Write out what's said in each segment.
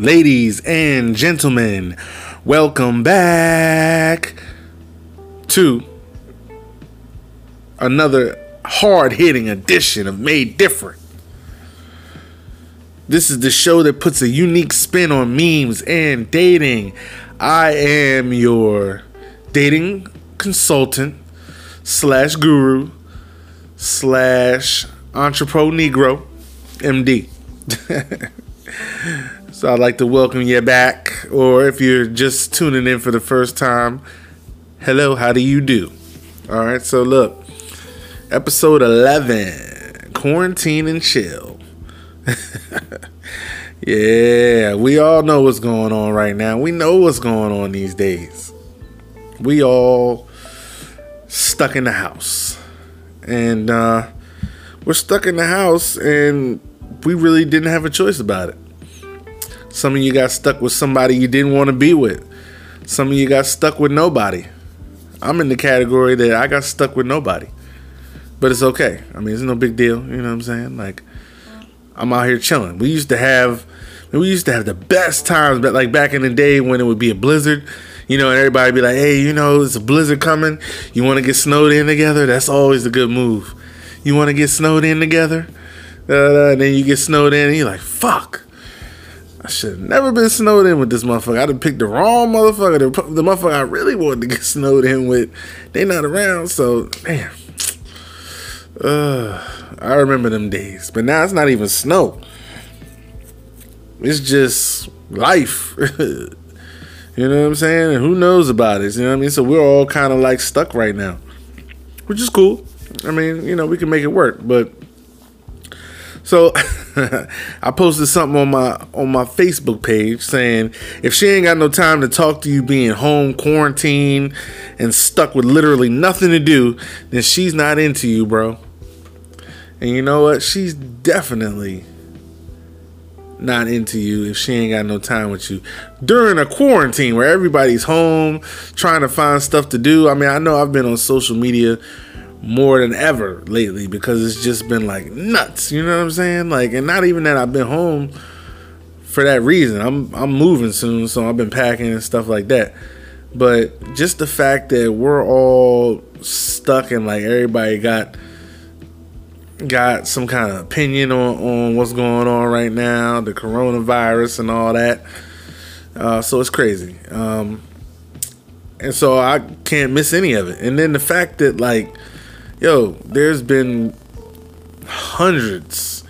Ladies and gentlemen, welcome back to another hard hitting edition of Made Different. This is the show that puts a unique spin on memes and dating. I am your dating consultant slash guru slash entrepreneur negro MD. so I'd like to welcome you back, or if you're just tuning in for the first time, hello, how do you do? All right, so look, episode 11 Quarantine and Chill. yeah, we all know what's going on right now. We know what's going on these days. We all stuck in the house. And uh, we're stuck in the house and we really didn't have a choice about it. Some of you got stuck with somebody you didn't want to be with. Some of you got stuck with nobody. I'm in the category that I got stuck with nobody. But it's okay. I mean, it's no big deal. You know what I'm saying? Like, I'm out here chilling. We used to have, we used to have the best times, but like back in the day when it would be a blizzard, you know, and everybody be like, hey, you know, it's a blizzard coming. You want to get snowed in together? That's always a good move. You want to get snowed in together? Uh, and then you get snowed in, and you're like, fuck. I should have never been snowed in with this motherfucker. I'd have picked the wrong motherfucker. The, the motherfucker I really wanted to get snowed in with. They not around, so damn. Uh, I remember them days, but now it's not even snow. It's just life. you know what I'm saying? And who knows about it? You know what I mean? So we're all kind of like stuck right now, which is cool. I mean, you know, we can make it work, but so I posted something on my on my Facebook page saying if she ain't got no time to talk to you being home quarantined and stuck with literally nothing to do, then she's not into you, bro. And you know what? She's definitely not into you if she ain't got no time with you during a quarantine where everybody's home trying to find stuff to do. I mean, I know I've been on social media more than ever lately because it's just been like nuts. You know what I'm saying? Like, and not even that I've been home for that reason. I'm I'm moving soon, so I've been packing and stuff like that. But just the fact that we're all stuck and like everybody got got some kind of opinion on, on what's going on right now, the coronavirus and all that. Uh, so it's crazy. Um, and so I can't miss any of it. And then the fact that like yo, there's been hundreds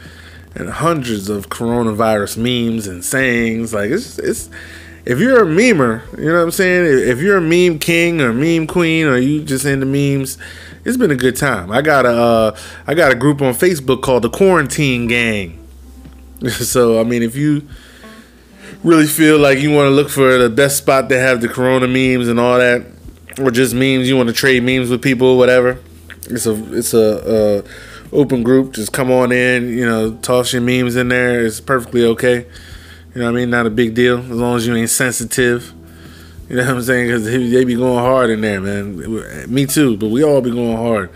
and hundreds of coronavirus memes and sayings. Like it's it's if you're a memer, you know what I'm saying? If you're a meme king or meme queen or you just into memes, it's been a good time. I got a uh, I got a group on Facebook called the Quarantine Gang. so I mean, if you really feel like you want to look for the best spot to have the Corona memes and all that, or just memes, you want to trade memes with people, whatever it's a it's a uh, open group. Just come on in. You know, toss your memes in there. It's perfectly okay. You know what I mean? Not a big deal as long as you ain't sensitive. You know what I'm saying? Because they be going hard in there, man. Me too, but we all be going hard.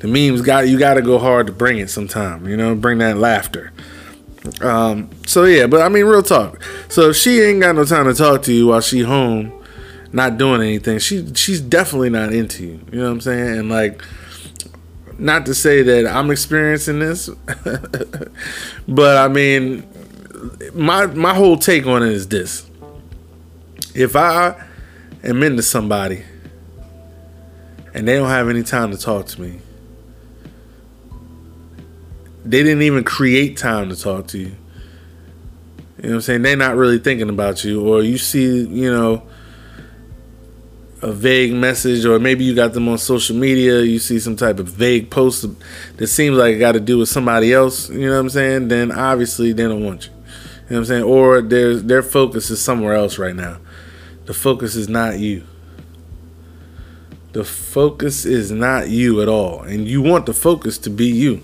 The memes got you got to go hard to bring it sometime. You know, bring that laughter. Um, so yeah, but I mean, real talk. So if she ain't got no time to talk to you while she home, not doing anything, she she's definitely not into you. You know what I'm saying? And like not to say that I'm experiencing this, but I mean, my my whole take on it is this: if I am into somebody and they don't have any time to talk to me, they didn't even create time to talk to you. You know what I'm saying? They're not really thinking about you, or you see, you know a vague message, or maybe you got them on social media, you see some type of vague post that seems like it got to do with somebody else, you know what I'm saying? Then obviously they don't want you. You know what I'm saying? Or their their focus is somewhere else right now. The focus is not you. The focus is not you at all. And you want the focus to be you.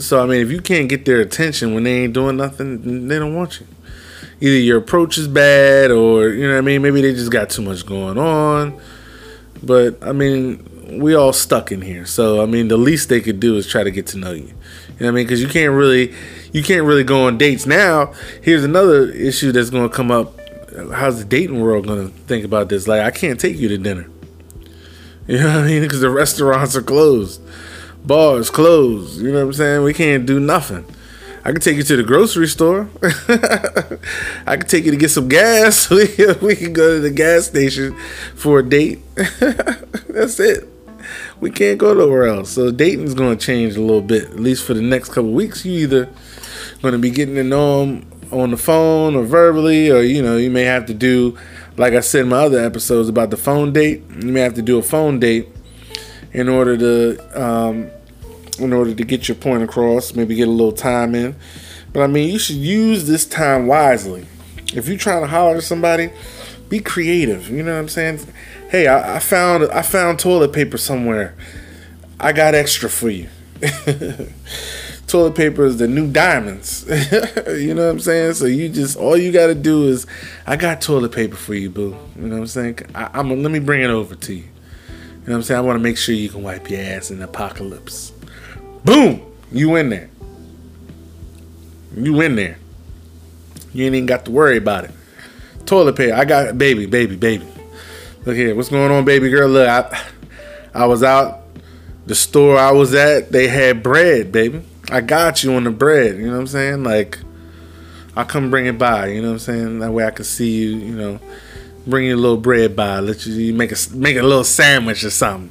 So I mean if you can't get their attention when they ain't doing nothing, they don't want you either your approach is bad or you know what I mean maybe they just got too much going on but I mean we all stuck in here. So I mean, the least they could do is try to get to know you. You know what I mean? Because you can't really, you can't really go on dates now. Here's another issue that's going to come up. How's the dating world going to think about this? Like, I can't take you to dinner. You know what I mean? Because the restaurants are closed, bars closed. You know what I'm saying? We can't do nothing. I can take you to the grocery store. I can take you to get some gas. We, can go to the gas station for a date. That's it. We can't go nowhere else. So dating's going to change a little bit, at least for the next couple weeks. You either going to be getting to know them on the phone or verbally, or you know, you may have to do, like I said in my other episodes about the phone date. You may have to do a phone date in order to um, in order to get your point across, maybe get a little time in. But I mean, you should use this time wisely. If you're trying to holler at somebody, be creative. You know what I'm saying? Hey, I, I found I found toilet paper somewhere. I got extra for you. toilet paper is the new diamonds. you know what I'm saying? So you just all you got to do is, I got toilet paper for you, boo. You know what I'm saying? I, am let me bring it over to you. You know what I'm saying? I want to make sure you can wipe your ass in the apocalypse. Boom! You in there. You in there. You ain't even got to worry about it. Toilet paper. I got baby, baby, baby. Look here. What's going on, baby girl? Look, I I was out the store I was at, they had bread, baby. I got you on the bread, you know what I'm saying? Like I'll come bring it by, you know what I'm saying? That way I can see you, you know, bring you a little bread by, let you make a make a little sandwich or something.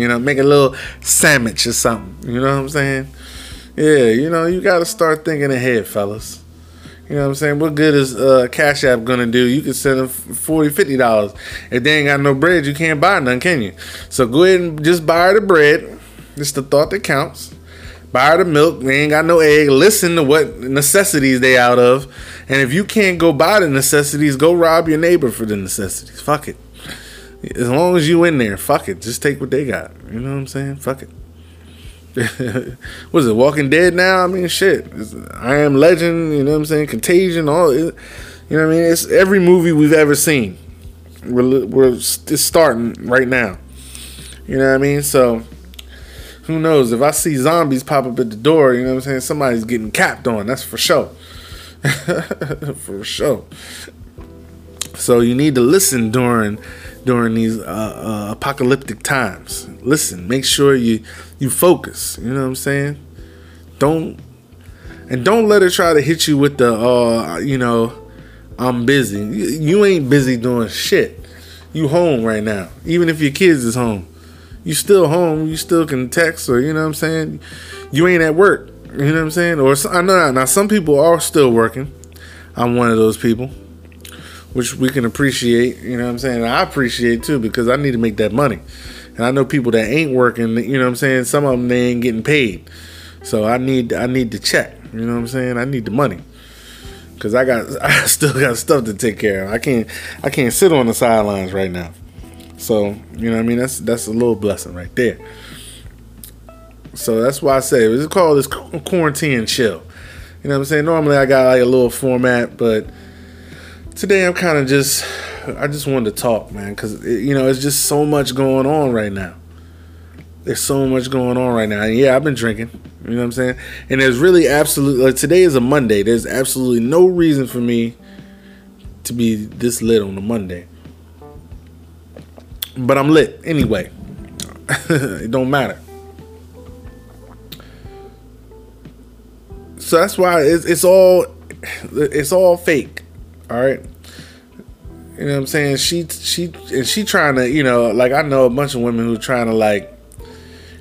You know, make a little sandwich or something. You know what I'm saying? Yeah, you know, you got to start thinking ahead, fellas. You know what I'm saying? What good is uh, Cash App gonna do? You can send them 40 50 dollars. If they ain't got no bread, you can't buy none, can you? So go ahead and just buy the bread. It's the thought that counts. Buy the milk. They ain't got no egg. Listen to what necessities they out of. And if you can't go buy the necessities, go rob your neighbor for the necessities. Fuck it. As long as you in there, fuck it. Just take what they got. You know what I'm saying? Fuck it. was it Walking Dead now? I mean, shit. It's, I Am Legend. You know what I'm saying? Contagion. All. You know what I mean? It's every movie we've ever seen. We're we're starting right now. You know what I mean? So who knows? If I see zombies pop up at the door, you know what I'm saying? Somebody's getting capped on. That's for sure. for sure. So you need to listen during during these uh, uh, apocalyptic times. Listen, make sure you you focus. You know what I'm saying? Don't and don't let her try to hit you with the uh you know I'm busy. You, you ain't busy doing shit. You home right now. Even if your kids is home, you still home. You still can text or you know what I'm saying. You ain't at work. You know what I'm saying? Or I know now some people are still working. I'm one of those people which we can appreciate. You know what I'm saying? I appreciate too because I need to make that money. And I know people that ain't working. You know what I'm saying? Some of them they ain't getting paid. So I need I need to check. You know what I'm saying? I need the money because I got I still got stuff to take care of. I can't I can't sit on the sidelines right now. So you know what I mean? That's that's a little blessing right there. So that's why I say it's called this quarantine chill. You know what I'm saying? Normally I got like a little format, but today I'm kind of just I just wanted to talk, man, because you know it's just so much going on right now. There's so much going on right now. And yeah, I've been drinking. You know what I'm saying? And there's really absolutely like today is a Monday. There's absolutely no reason for me to be this lit on a Monday. But I'm lit anyway. it don't matter. So that's why it's, it's all it's all fake. All right. You know what I'm saying? She she and she trying to, you know, like I know a bunch of women who trying to like,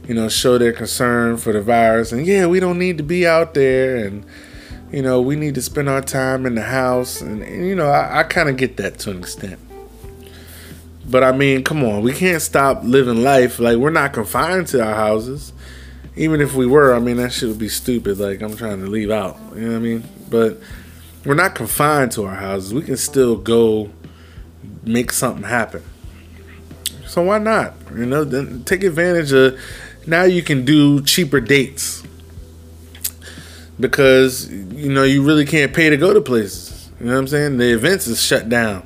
you know, show their concern for the virus and yeah, we don't need to be out there and you know, we need to spend our time in the house and, and you know, I, I kind of get that to an extent. But I mean, come on, we can't stop living life. Like we're not confined to our houses. Even if we were, I mean, that shit would be stupid. Like I'm trying to leave out. You know what I mean? But we're not confined to our houses. We can still go make something happen. So why not? You know, then take advantage of now you can do cheaper dates. Because you know, you really can't pay to go to places. You know what I'm saying? The events is shut down.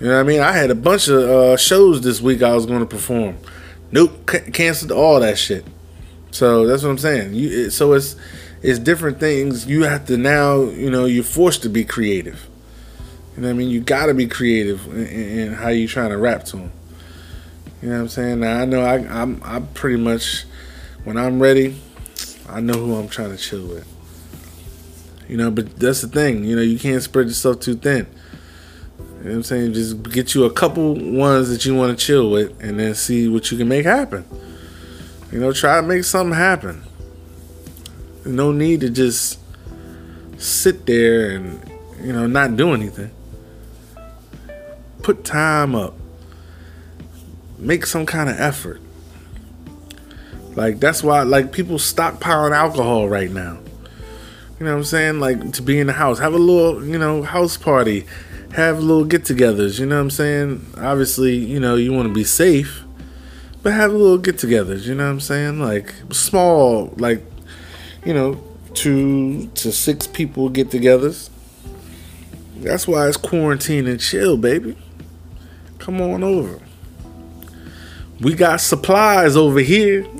You know what I mean? I had a bunch of uh, shows this week I was going to perform. Nope, c- canceled all that shit. So that's what I'm saying. You it, so it's it's different things. You have to now, you know, you're forced to be creative. You know what I mean? You got to be creative in, in, how you trying to rap to them. You know what I'm saying? Now I know I, I'm I'm pretty much when I'm ready, I know who I'm trying to chill with. You know, but that's the thing. You know, you can't spread yourself too thin. You know what I'm saying? Just get you a couple ones that you want to chill with, and then see what you can make happen. You know, try to make something happen. No need to just sit there and you know not do anything. Put time up. Make some kind of effort. Like that's why like people stockpiling alcohol right now. You know what I'm saying? Like to be in the house, have a little, you know, house party, have little get-togethers. You know what I'm saying? Obviously, you know you want to be safe, but have a little get-togethers. You know what I'm saying? Like small, like you know, two to six people get-togethers. That's why it's quarantine and chill, baby. Come on over. We got supplies over here.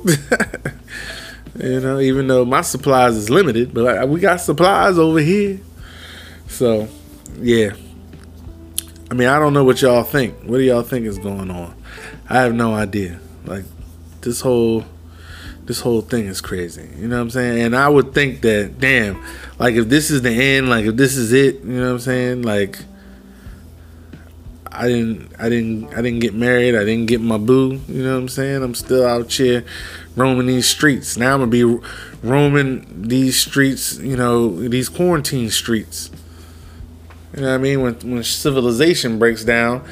You know, even though my supplies is limited, but we got supplies over here. So, yeah. I mean, I don't know what y'all think. What do y'all think is going on? I have no idea. Like this whole this whole thing is crazy. You know what I'm saying? And I would think that damn, like if this is the end, like if this is it, you know what I'm saying? Like I didn't I didn't I didn't get married. I didn't get my boo. You know what I'm saying? I'm still out here roaming these streets. Now I'm gonna be roaming these streets. You know these quarantine streets. You know what I mean? When when civilization breaks down,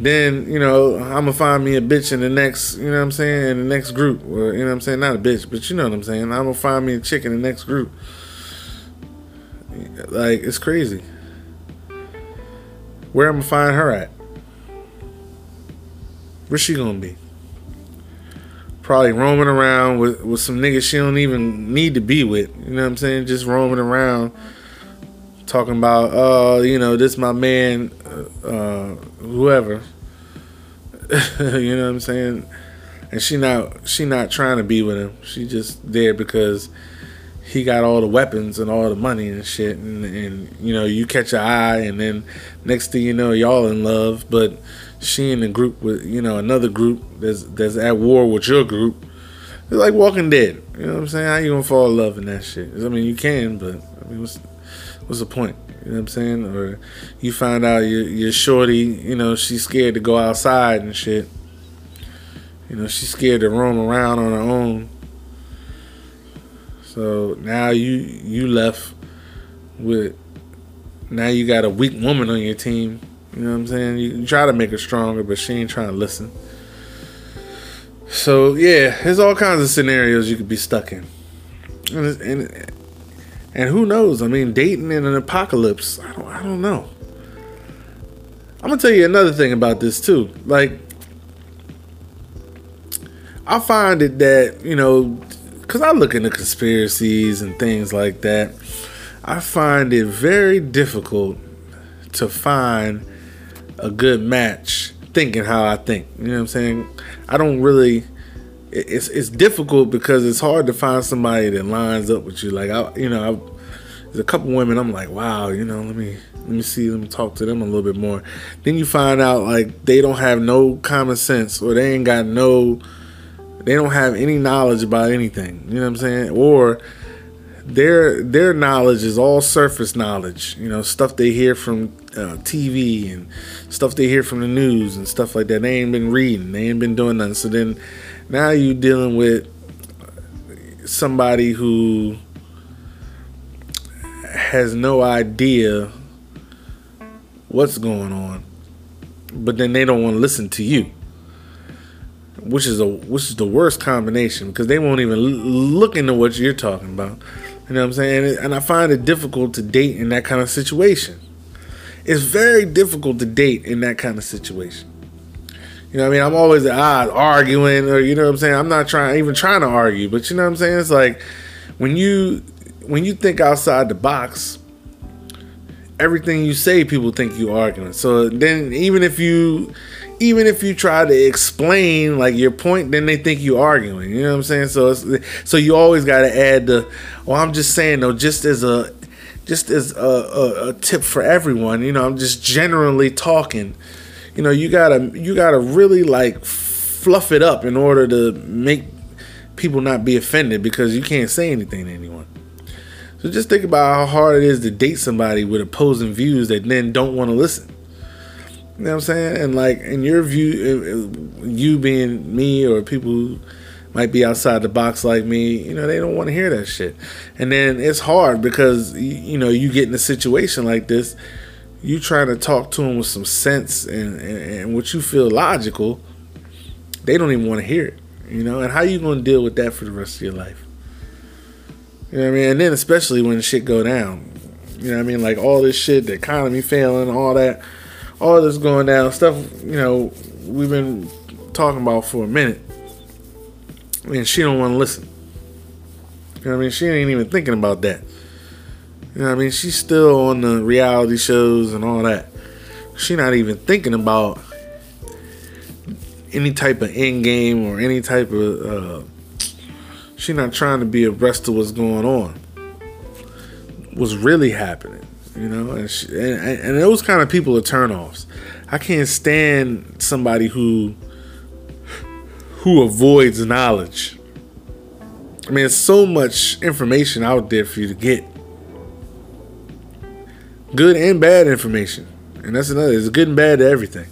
then you know I'm gonna find me a bitch in the next. You know what I'm saying? In the next group, or you know what I'm saying? Not a bitch, but you know what I'm saying. I'm gonna find me a chick in the next group. Like it's crazy. Where am I'm gonna find her at? Where's she gonna be? Probably roaming around with, with some niggas she don't even need to be with. You know what I'm saying? Just roaming around, talking about, oh, you know, this my man, uh, uh whoever. you know what I'm saying? And she not she not trying to be with him. She just there because he got all the weapons and all the money and shit. And, and you know, you catch your eye, and then next thing you know, y'all in love, but she in a group with you know another group that's that's at war with your group. It's like Walking Dead. You know what I'm saying? How you gonna fall in love in that shit? I mean, you can, but I mean, what's what's the point? You know what I'm saying? Or you find out your your shorty, you know, she's scared to go outside and shit. You know, she's scared to roam around on her own. So now you you left with now you got a weak woman on your team you know what I'm saying? You try to make her stronger, but she ain't trying to listen. So yeah, there's all kinds of scenarios you could be stuck in, and and, and who knows? I mean, dating in an apocalypse. I don't. I don't know. I'm gonna tell you another thing about this too. Like, I find it that you know, because I look into conspiracies and things like that. I find it very difficult to find a good match thinking how I think. You know what I'm saying? I don't really it's it's difficult because it's hard to find somebody that lines up with you. Like I, you know, I, there's a couple women. I'm like, wow, you know, let me let me see, let me talk to them a little bit more. Then you find out like they don't have no common sense, or they ain't got no, they don't have any knowledge about anything. You know what I'm saying? Or their their knowledge is all surface knowledge. You know, stuff they hear from uh, TV and stuff they hear from the news and stuff like that. They ain't been reading. They ain't been doing nothing. So then now you dealing with somebody who has no idea what's going on, but then they don't want to listen to you. Which is a which is the worst combination because they won't even look into what you're talking about. You know what I'm saying? And I find it difficult to date in that kind of situation. It's very difficult to date in that kind of situation. You know what I mean? I'm always at odds arguing or you know what I'm saying? I'm not trying even trying to argue, but you know what I'm saying? It's like when you when you think outside the box, everything you say people think you arguing. So then even if you even if you try to explain like your point, then they think you arguing. You know what I'm saying? So so you always got to add the. Well, I'm just saying though, just as a just as a, a, a, tip for everyone. You know, I'm just generally talking. You know, you gotta you gotta really like fluff it up in order to make people not be offended because you can't say anything to anyone. So just think about how hard it is to date somebody with opposing views that then don't want to listen. You know what I'm saying? And like in your view, uh, uh, you being me or people who might be outside the box like me, you know, they don't want to hear that shit. And then it's hard because you know you get in a situation like this, you trying to talk to them with some sense and, and, and what you feel logical, they don't even want to hear it. You know, and how you gonna deal with that for the rest of your life? You know what I mean? And then especially when shit go down. You know what I mean? Like all this shit, the economy failing, all that, all this going down, stuff, you know, we've been talking about for a minute. And she don't want to listen. You know what I mean? She ain't even thinking about that. You know what I mean? She's still on the reality shows and all that. She not even thinking about any type of end game or any type of. Uh, she not trying to be abreast of what's going on. What's really happening, you know? And she, and, and those kind of people are turnoffs. I can't stand somebody who who avoids knowledge. I mean, there's so much information out there for you to get. Good and bad information. And that's another, it's good and bad to everything.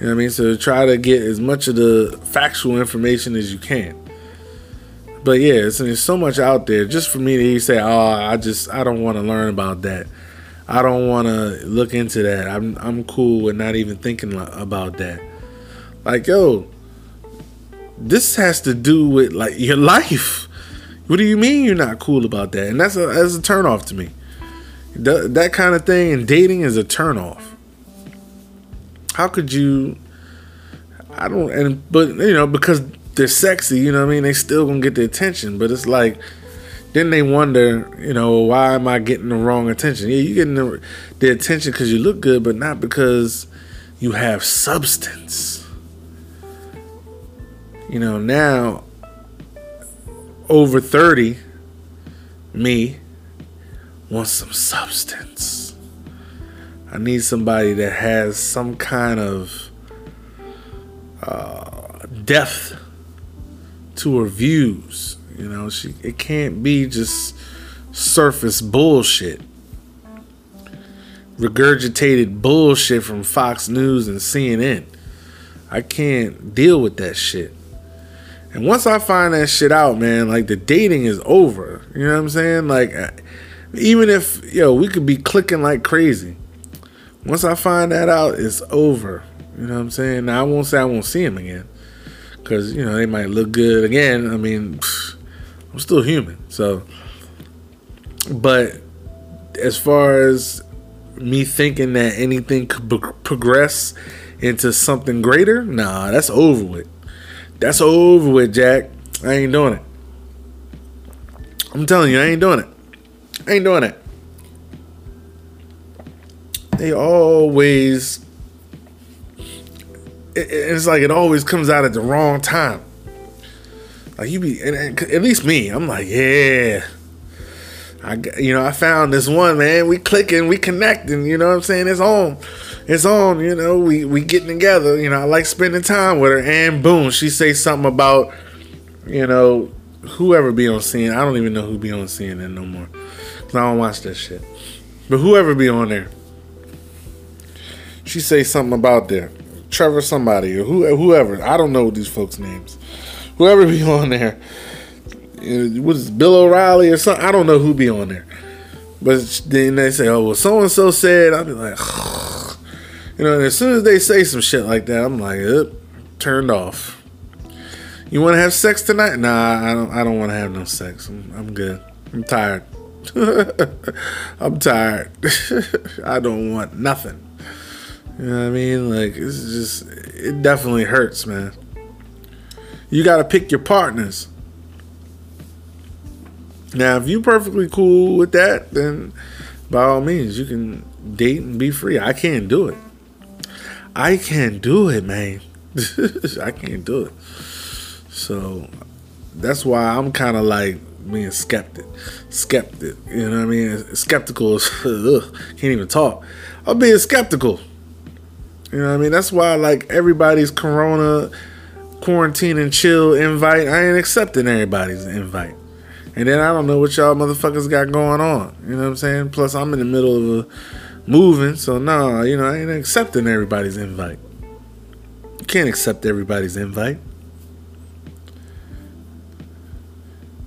You know what I mean? So try to get as much of the factual information as you can. But yeah, it's, there's so much out there. Just for me to say, "Oh, I just I don't want to learn about that. I don't want to look into that. I'm I'm cool with not even thinking about that." Like, yo, this has to do with like your life. What do you mean you're not cool about that? And that's a that's a turnoff to me. That, that kind of thing and dating is a turnoff. How could you? I don't and but you know because they're sexy, you know what I mean. They still gonna get the attention, but it's like then they wonder, you know, why am I getting the wrong attention? Yeah, you getting the, the attention because you look good, but not because you have substance. You know, now over 30, me wants some substance. I need somebody that has some kind of uh, depth to her views. You know, she it can't be just surface bullshit. Regurgitated bullshit from Fox News and CNN. I can't deal with that shit. And once I find that shit out, man, like the dating is over. You know what I'm saying? Like, uh, even if, yo, we could be clicking like crazy. Once I find that out, it's over. You know what I'm saying? Now, I won't say I won't see him again. Because, you know, they might look good again. I mean, I'm still human. So, but as far as me thinking that anything could progress into something greater, nah, that's over with. That's over with, Jack. I ain't doing it. I'm telling you, I ain't doing it. I ain't doing it. They always. it's like it always comes out at the wrong time. Like you be, and, and at least me, I'm like, yeah. I, you know, I found this one man. We clicking, we connecting. You know what I'm saying? It's on it's on, you know, we, we getting together, you know, I like spending time with her. And boom, she say something about, you know, whoever be on CNN. I don't even know who be on CNN no more. Cause I don't watch that shit. But whoever be on there. She say something about there. Trevor somebody or who, whoever. I don't know these folks' names. Whoever be on there. Uh, Was Bill O'Reilly or something? I don't know who be on there. But then they say, oh, well, so and so said. I'll be like, you know, as soon as they say some shit like that, I'm like, "Up, turned off. You want to have sex tonight? Nah, I don't. I don't want to have no sex. I'm, I'm good. I'm tired. I'm tired. I don't want nothing. You know what I mean? Like it's just, it definitely hurts, man. You got to pick your partners. Now, if you perfectly cool with that, then by all means, you can date and be free. I can't do it. I can't do it, man. I can't do it. So that's why I'm kind of like being skeptic, skeptic. You know what I mean? Skeptical. can't even talk. I'm being skeptical. You know what I mean? That's why like everybody's Corona quarantine and chill invite. I ain't accepting everybody's invite. And then I don't know what y'all motherfuckers got going on. You know what I'm saying? Plus I'm in the middle of a moving, so nah, you know, I ain't accepting everybody's invite. You can't accept everybody's invite.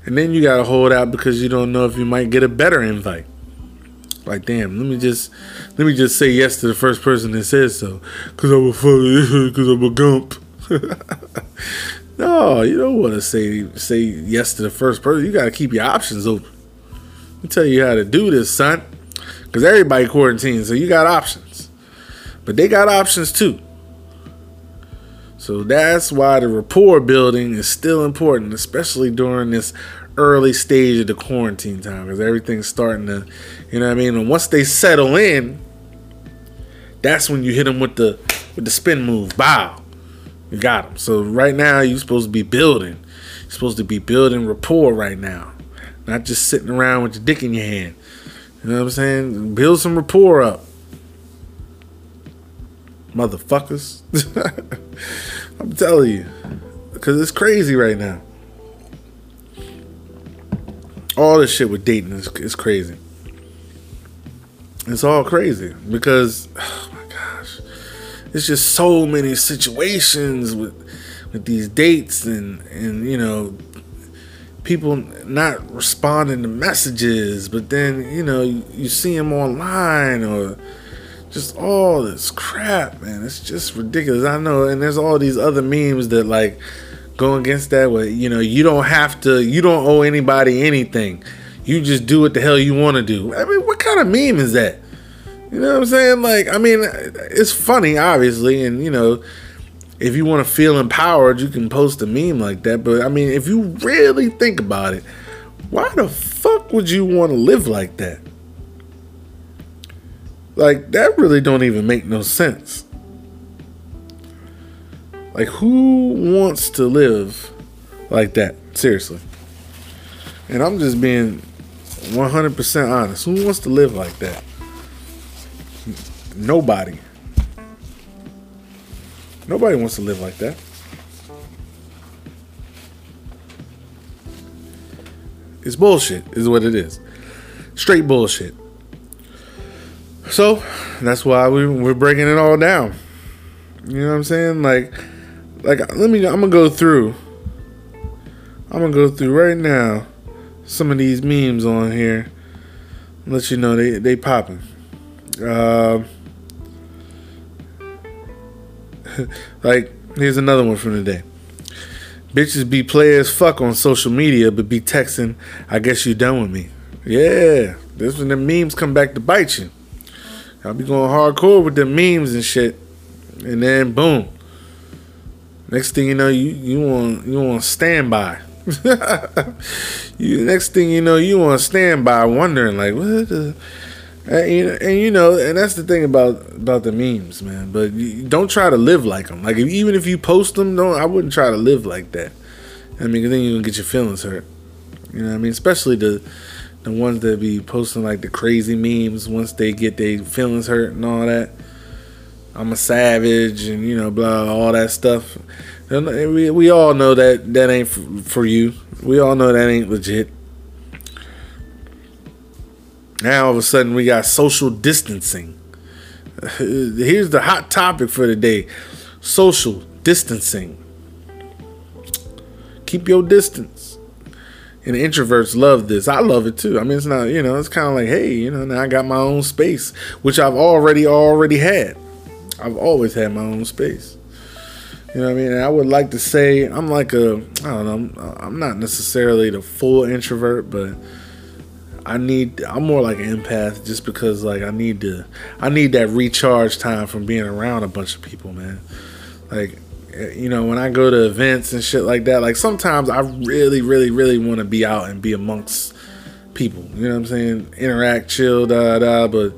And then you gotta hold out because you don't know if you might get a better invite. Like damn, let me just let me just say yes to the first person that says so, cause I'm a fuck, cause I'm a gump. no, you don't want to say say yes to the first person. You gotta keep your options open. Let me tell you how to do this, son. Cause everybody quarantined, so you got options. But they got options too. So that's why the rapport building is still important, especially during this early stage of the quarantine time, because everything's starting to, you know what I mean. And once they settle in, that's when you hit them with the with the spin move. Bow, you got them. So right now you're supposed to be building. You're supposed to be building rapport right now, not just sitting around with your dick in your hand. You know what I'm saying? Build some rapport up motherfuckers. I'm telling you, because it's crazy right now. All this shit with dating is, is crazy. It's all crazy because, oh my gosh, it's just so many situations with with these dates and and you know people not responding to messages, but then you know you, you see them online or just all this crap, man. It's just ridiculous. I know, and there's all these other memes that like go against that. Where you know you don't have to, you don't owe anybody anything. You just do what the hell you want to do. I mean, what kind of meme is that? You know what I'm saying? Like, I mean, it's funny, obviously, and you know, if you want to feel empowered, you can post a meme like that. But I mean, if you really think about it, why the fuck would you want to live like that? Like that really don't even make no sense. Like who wants to live like that? Seriously. And I'm just being 100% honest. Who wants to live like that? Nobody. Nobody wants to live like that. It's bullshit, is what it is. Straight bullshit. So that's why we, we're breaking it all down. You know what I'm saying? Like, like let me. I'm gonna go through. I'm gonna go through right now some of these memes on here. Let you know they they popping. Uh, like here's another one from today. Bitches be players fuck on social media, but be texting. I guess you done with me. Yeah, this when the memes come back to bite you. I'll be going hardcore with the memes and shit, and then boom. Next thing you know, you you want you want standby. you next thing you know, you want standby, wondering like what the. And you, know, and you know, and that's the thing about about the memes, man. But you, don't try to live like them. Like if, even if you post them, don't. I wouldn't try to live like that. I mean, then you're gonna get your feelings hurt. You know what I mean? Especially the the ones that be posting like the crazy memes once they get their feelings hurt and all that. I'm a savage and you know blah all that stuff. And we we all know that that ain't for you. We all know that ain't legit. Now all of a sudden we got social distancing. Here's the hot topic for the day: social distancing. Keep your distance and introverts love this. I love it too. I mean, it's not, you know, it's kind of like, hey, you know, now I got my own space, which I've already already had. I've always had my own space. You know what I mean? And I would like to say I'm like a, I don't know, I'm not necessarily the full introvert, but I need, I'm more like an empath just because like I need to, I need that recharge time from being around a bunch of people, man. Like you know, when I go to events and shit like that, like sometimes I really, really, really want to be out and be amongst people. You know what I'm saying? Interact, chill, da da. But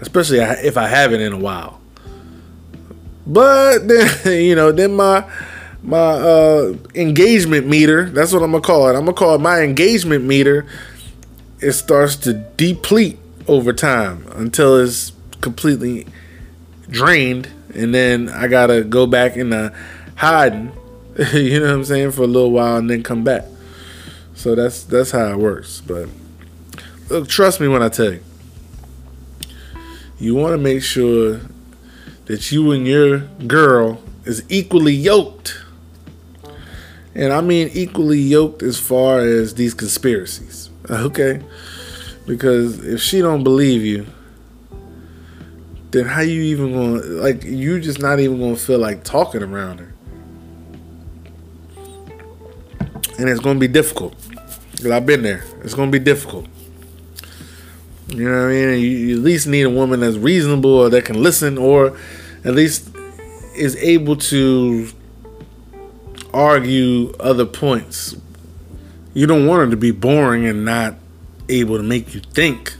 especially if I haven't in a while. But then you know, then my my uh, engagement meter. That's what I'm gonna call it. I'm gonna call it my engagement meter. It starts to deplete over time until it's completely drained, and then I gotta go back into hiding. you know what I'm saying for a little while, and then come back. So that's that's how it works. But look, trust me when I tell you, you want to make sure that you and your girl is equally yoked and I mean equally yoked as far as these conspiracies. Uh, okay? Because if she don't believe you, then how you even to like you just not even to feel like talking around her. And it's to be difficult. Cuz I've been there. It's to be difficult. You know what I mean? You, you at least need a woman that's reasonable or that can listen or at least is able to argue other points. You don't want her to be boring and not able to make you think.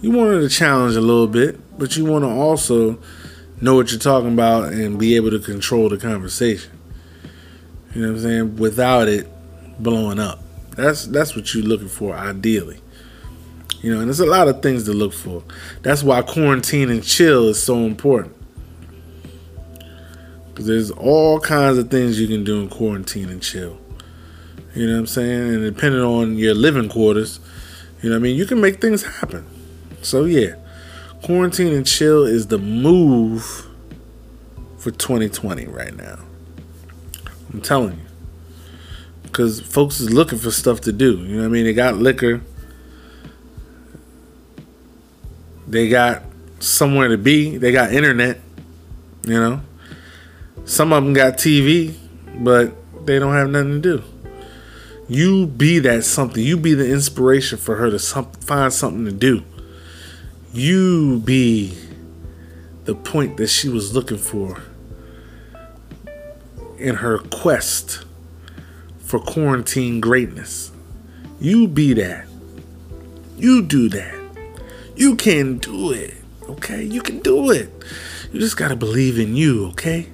You want her to challenge a little bit, but you want to also know what you're talking about and be able to control the conversation. You know what I'm saying? Without it blowing up. That's that's what you're looking for ideally. You know, and there's a lot of things to look for. That's why quarantine and chill is so important. Because there's all kinds of things you can do in quarantine and chill. You know what I'm saying? And depending on your living quarters, you know what I mean? You can make things happen. So, yeah, quarantine and chill is the move for 2020 right now. I'm telling you. Because folks is looking for stuff to do. You know what I mean? They got liquor, they got somewhere to be, they got internet, you know? Some of them got TV, but they don't have nothing to do. You be that something. You be the inspiration for her to some, find something to do. You be the point that she was looking for in her quest for quarantine greatness. You be that. You do that. You can do it. Okay? You can do it. You just got to believe in you, okay?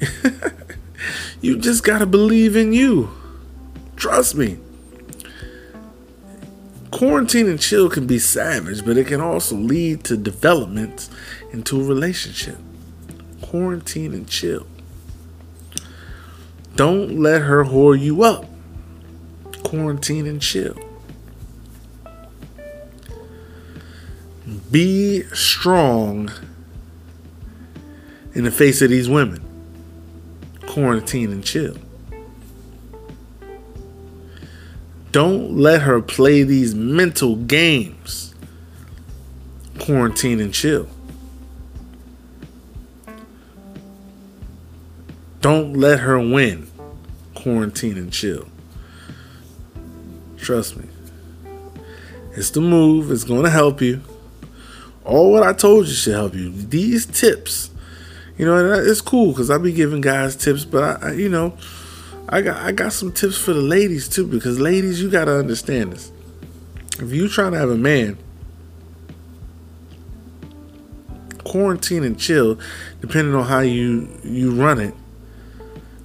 you just got to believe in you. Trust me. Quarantine and chill can be savage, but it can also lead to development into a relationship. Quarantine and chill. Don't let her whore you up. Quarantine and chill. Be strong in the face of these women quarantine and chill. Don't let her play these mental games. Quarantine and chill. Don't let her win. Quarantine and chill. Trust me. It's the move. It's going to help you. All what I told you should help you. These tips you know, it's cool because I be giving guys tips, but I, I, you know, I got I got some tips for the ladies too because ladies, you gotta understand this. If you trying to have a man, quarantine and chill, depending on how you you run it,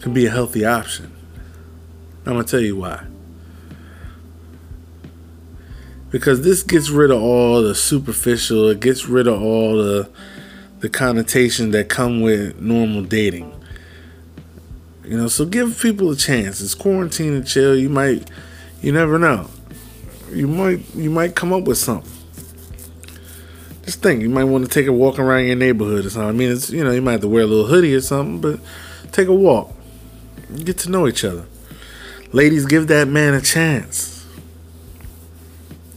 can be a healthy option. I'm gonna tell you why. Because this gets rid of all the superficial, it gets rid of all the the connotation that come with normal dating. You know, so give people a chance. It's quarantine and chill. You might, you never know. You might, you might come up with something. Just think, you might want to take a walk around your neighborhood or something. I mean, it's you know, you might have to wear a little hoodie or something, but take a walk. Get to know each other. Ladies, give that man a chance.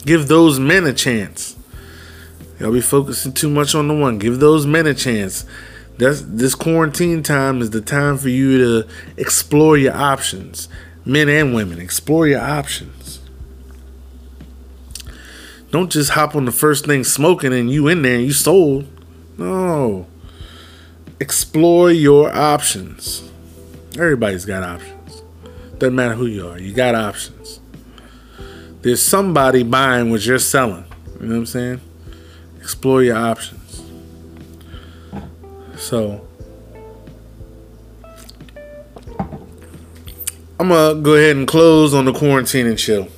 Give those men a chance. Y'all be focusing too much on the one. Give those men a chance. That's this quarantine time is the time for you to explore your options. Men and women, explore your options. Don't just hop on the first thing smoking and you in there and you sold. No. Explore your options. Everybody's got options. Doesn't matter who you are, you got options. There's somebody buying what you're selling. You know what I'm saying? Explore your options. So I'm gonna go ahead and close on the quarantine and chill.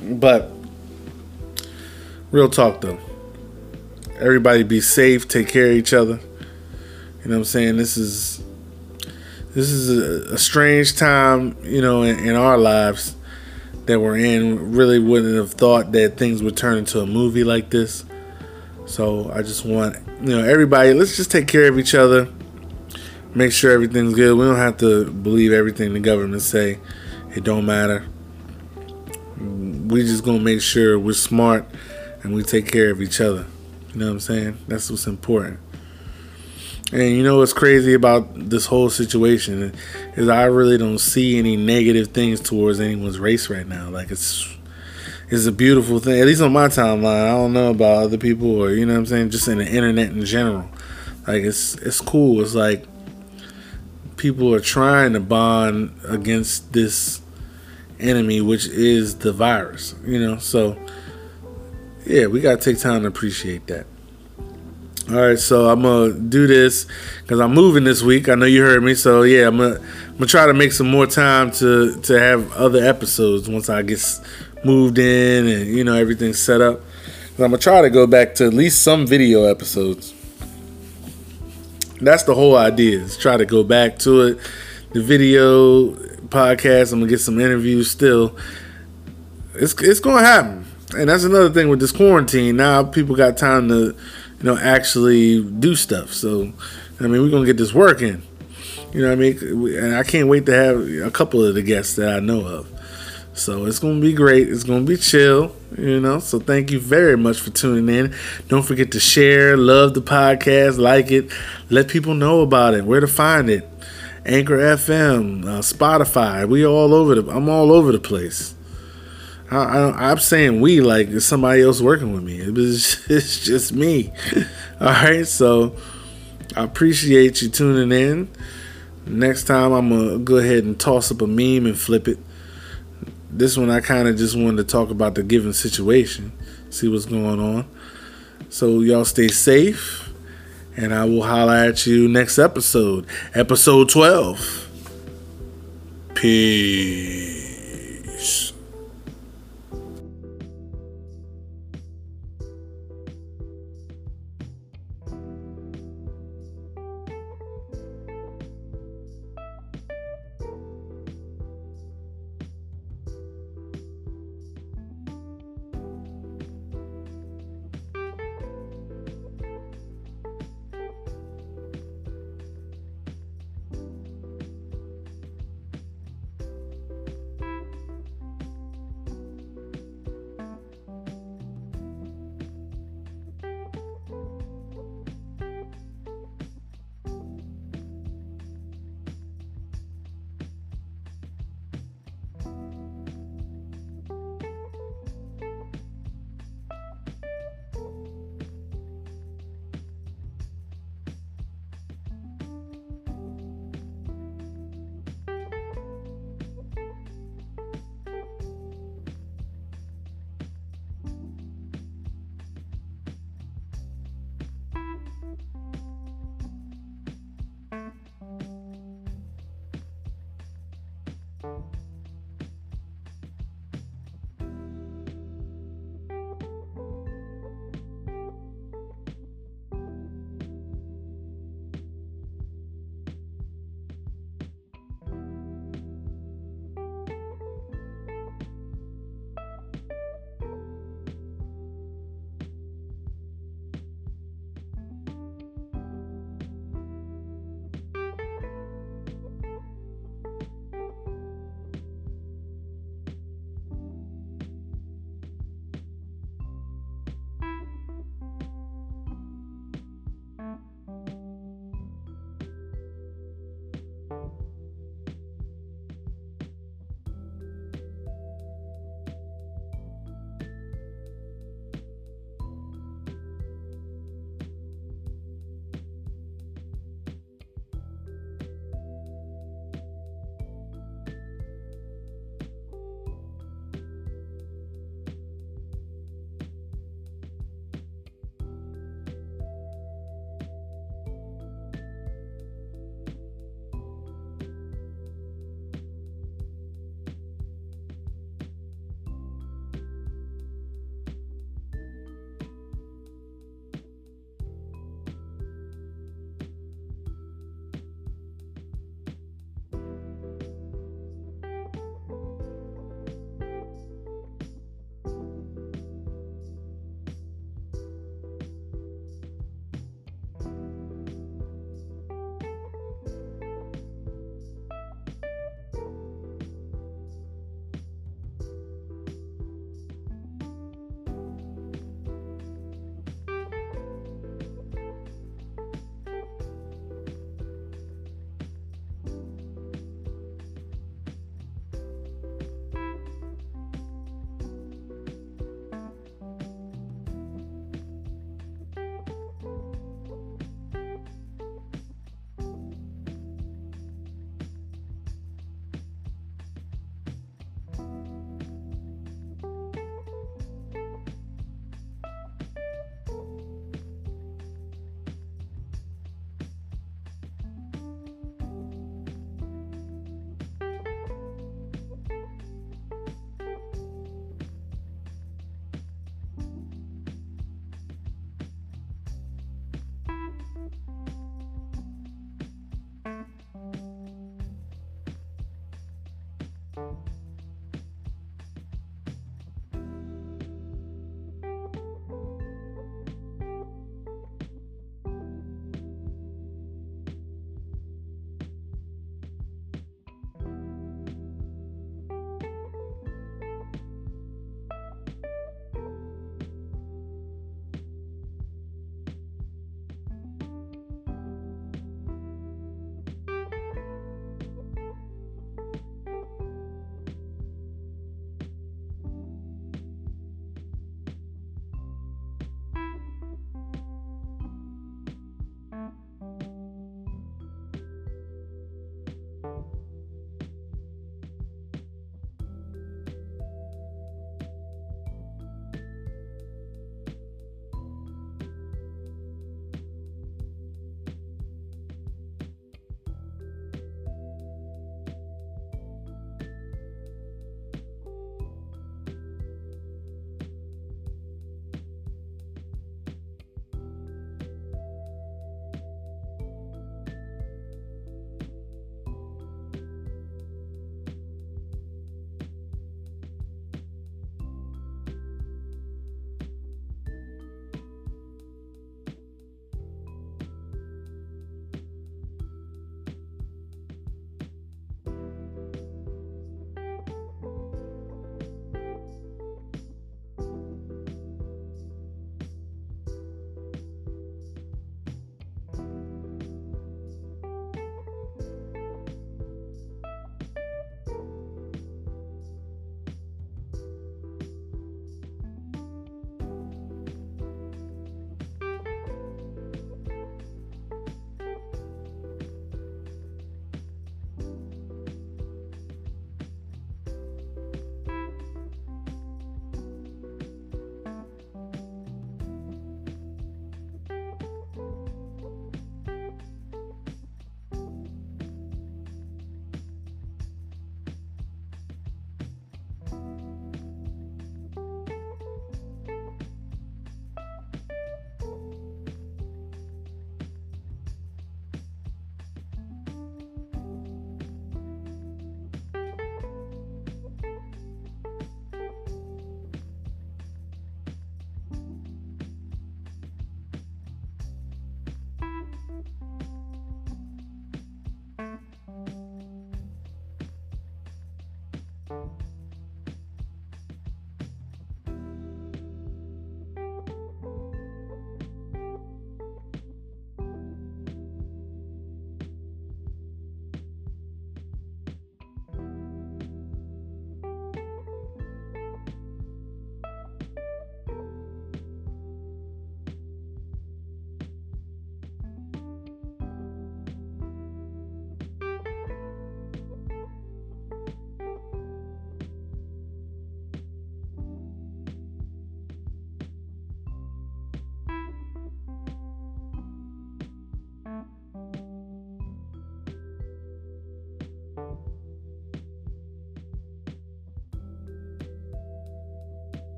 But real talk though. Everybody be safe, take care of each other. You know what I'm saying? This is this is a, a strange time, you know, in, in, our lives that we're in. Really wouldn't have thought that things would turn into a movie like this. So I just want, you know, everybody, let's just take care of each other. Make sure everything's good. We don't have to believe everything the government say. It don't matter. We just gonna make sure we're smart and we take care of each other. You know what I'm saying? That's what's important. And you know what's crazy about this whole situation is I really don't see any negative things towards anyone's race right now. Like it's it's a beautiful thing. At least on my timeline. I don't know about other people or you know what I'm saying, just in the internet in general. Like it's it's cool. It's like people are trying to bond against this enemy which is the virus, you know. So yeah, we got to take time to appreciate that. All right, so I'm gonna do this because I'm moving this week. I know you heard me, so yeah, I'm gonna I'm gonna try to make some more time to to have other episodes once I get moved in and you know everything's set up. I'm gonna try to go back to at least some video episodes. That's the whole idea. Is try to go back to it. The video podcast. I'm gonna get some interviews still. It's it's gonna happen, and that's another thing with this quarantine. Now people got time to you know, actually do stuff. So, I mean, we're gonna get this working. You know what I mean? And I can't wait to have a couple of the guests that I know of. So it's gonna be great. It's gonna be chill, you know. So thank you very much for tuning in. Don't forget to share, love the podcast, like it, let people know about it, where to find it. Anchor FM, uh, Spotify. We all over the. I'm all over the place. I, am saying we like somebody else working with me. It was it's just me. All right, so I appreciate you tuning in. Next time I'm gonna go ahead and toss up a meme and flip it. This one I kind of just wanted to talk about the given situation, see what's going on. So y'all stay safe, and I will holler at you next episode, episode 12. Peace.